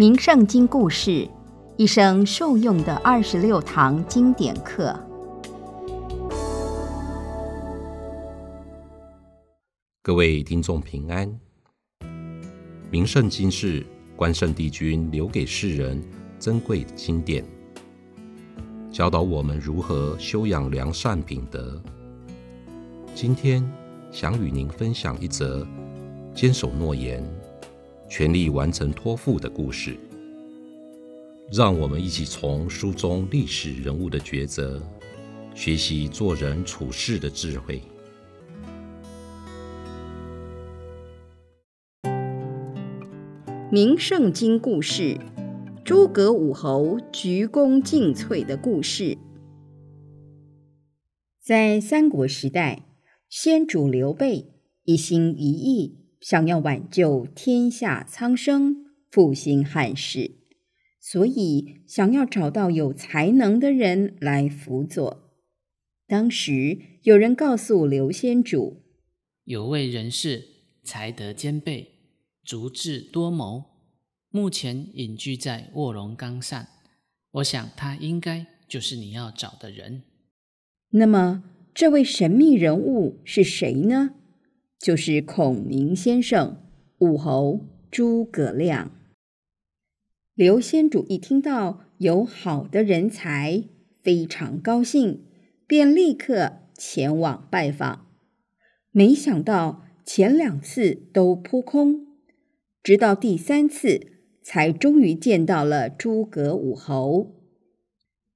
名圣经故事，一生受用的二十六堂经典课。各位听众平安。名圣经是关圣帝君留给世人珍贵的经典，教导我们如何修养良善品德。今天想与您分享一则坚守诺言。全力完成托付的故事，让我们一起从书中历史人物的抉择，学习做人处事的智慧。名圣经故事：诸葛武侯鞠躬尽瘁的故事。在三国时代，先主刘备一心一意。想要挽救天下苍生，复兴汉室，所以想要找到有才能的人来辅佐。当时有人告诉刘先主，有位人士才德兼备，足智多谋，目前隐居在卧龙岗上。我想他应该就是你要找的人。那么，这位神秘人物是谁呢？就是孔明先生，武侯诸葛亮。刘先主一听到有好的人才，非常高兴，便立刻前往拜访。没想到前两次都扑空，直到第三次，才终于见到了诸葛武侯。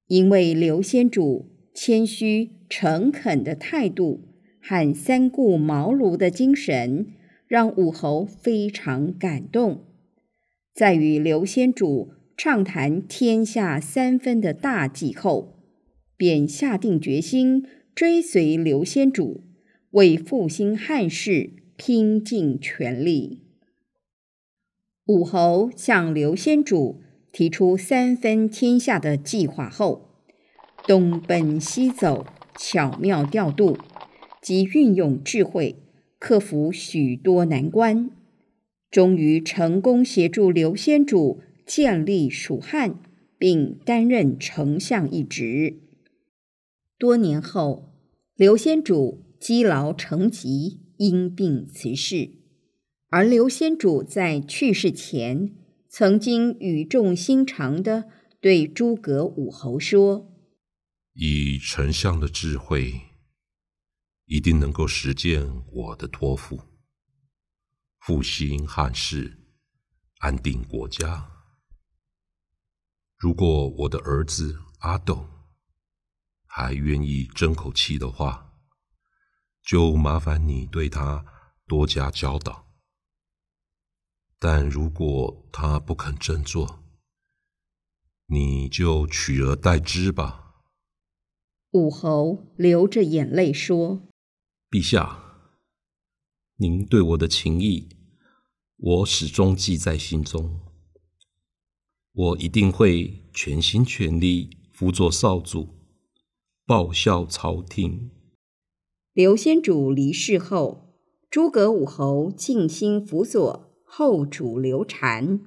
因为刘先主谦虚诚恳的态度。和三顾茅庐的精神，让武侯非常感动。在与刘先主畅谈天下三分的大计后，便下定决心追随刘先主，为复兴汉室拼尽全力。武侯向刘先主提出三分天下的计划后，东奔西走，巧妙调度。及运用智慧，克服许多难关，终于成功协助刘先主建立蜀汉，并担任丞相一职。多年后，刘先主积劳成疾，因病辞世。而刘先主在去世前，曾经语重心长的对诸葛武侯说：“以丞相的智慧。”一定能够实践我的托付，复兴汉室，安定国家。如果我的儿子阿斗还愿意争口气的话，就麻烦你对他多加教导。但如果他不肯振作，你就取而代之吧。武侯流着眼泪说。陛下，您对我的情谊，我始终记在心中。我一定会全心全力辅佐少主，报效朝廷。刘先主离世后，诸葛武侯尽心辅佐后主刘禅，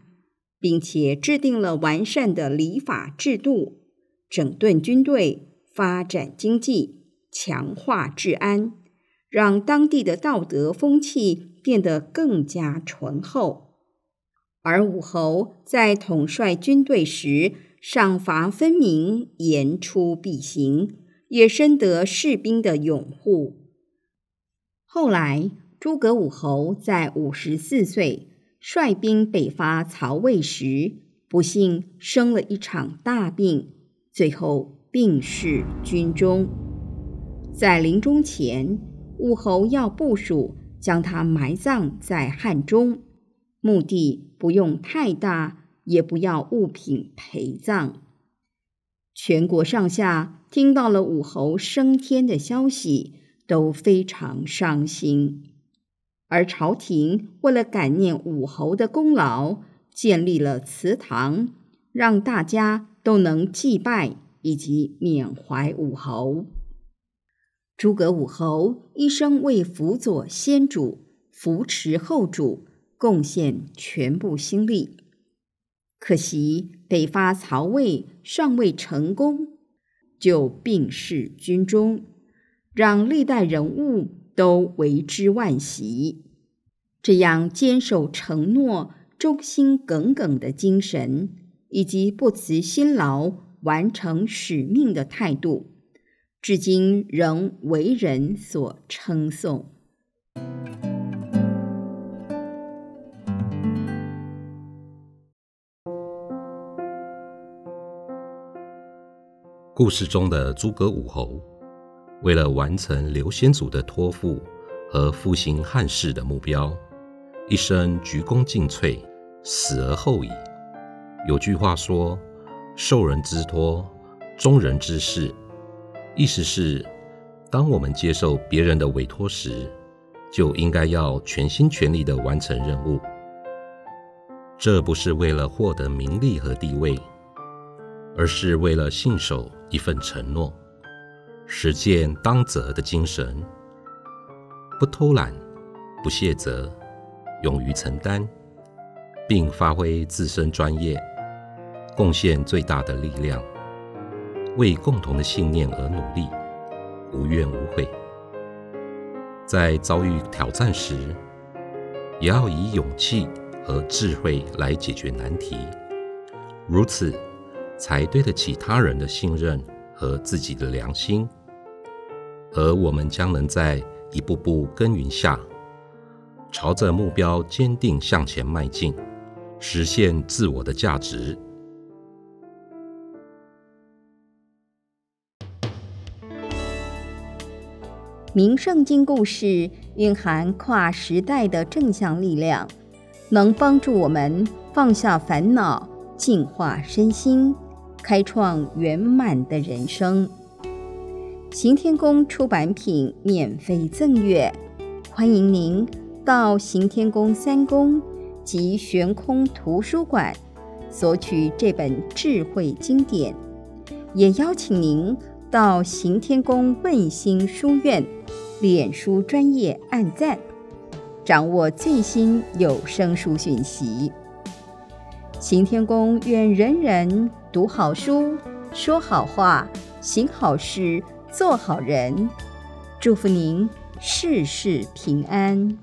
并且制定了完善的礼法制度，整顿军队，发展经济，强化治安。让当地的道德风气变得更加醇厚，而武侯在统帅军队时赏罚分明、言出必行，也深得士兵的拥护。后来，诸葛武侯在五十四岁率兵北伐曹魏时，不幸生了一场大病，最后病逝军中。在临终前。武侯要部署将他埋葬在汉中，墓地不用太大，也不要物品陪葬。全国上下听到了武侯升天的消息，都非常伤心。而朝廷为了感念武侯的功劳，建立了祠堂，让大家都能祭拜以及缅怀武侯。诸葛武侯一生为辅佐先主、扶持后主贡献全部心力。可惜北伐曹魏尚未成功，就病逝军中，让历代人物都为之惋惜。这样坚守承诺、忠心耿耿的精神，以及不辞辛劳完成使命的态度，至今仍为人所称颂。故事中的诸葛武侯，为了完成刘先祖的托付和复兴汉室的目标，一生鞠躬尽瘁，死而后已。有句话说：“受人之托，忠人之事。”意思是，当我们接受别人的委托时，就应该要全心全力地完成任务。这不是为了获得名利和地位。而是为了信守一份承诺，实践当责的精神，不偷懒，不卸责，勇于承担，并发挥自身专业，贡献最大的力量，为共同的信念而努力，无怨无悔。在遭遇挑战时，也要以勇气和智慧来解决难题，如此。才对得起他人的信任和自己的良心，而我们将能在一步步耕耘下，朝着目标坚定向前迈进，实现自我的价值。名圣经故事蕴含跨时代的正向力量，能帮助我们放下烦恼，净化身心。开创圆满的人生。行天宫出版品免费赠阅，欢迎您到行天宫三宫及悬空图书馆索取这本智慧经典，也邀请您到行天宫问心书院脸书专业按赞，掌握最新有声书讯息。行天宫愿人人读好书，说好话，行好事，做好人。祝福您事事平安。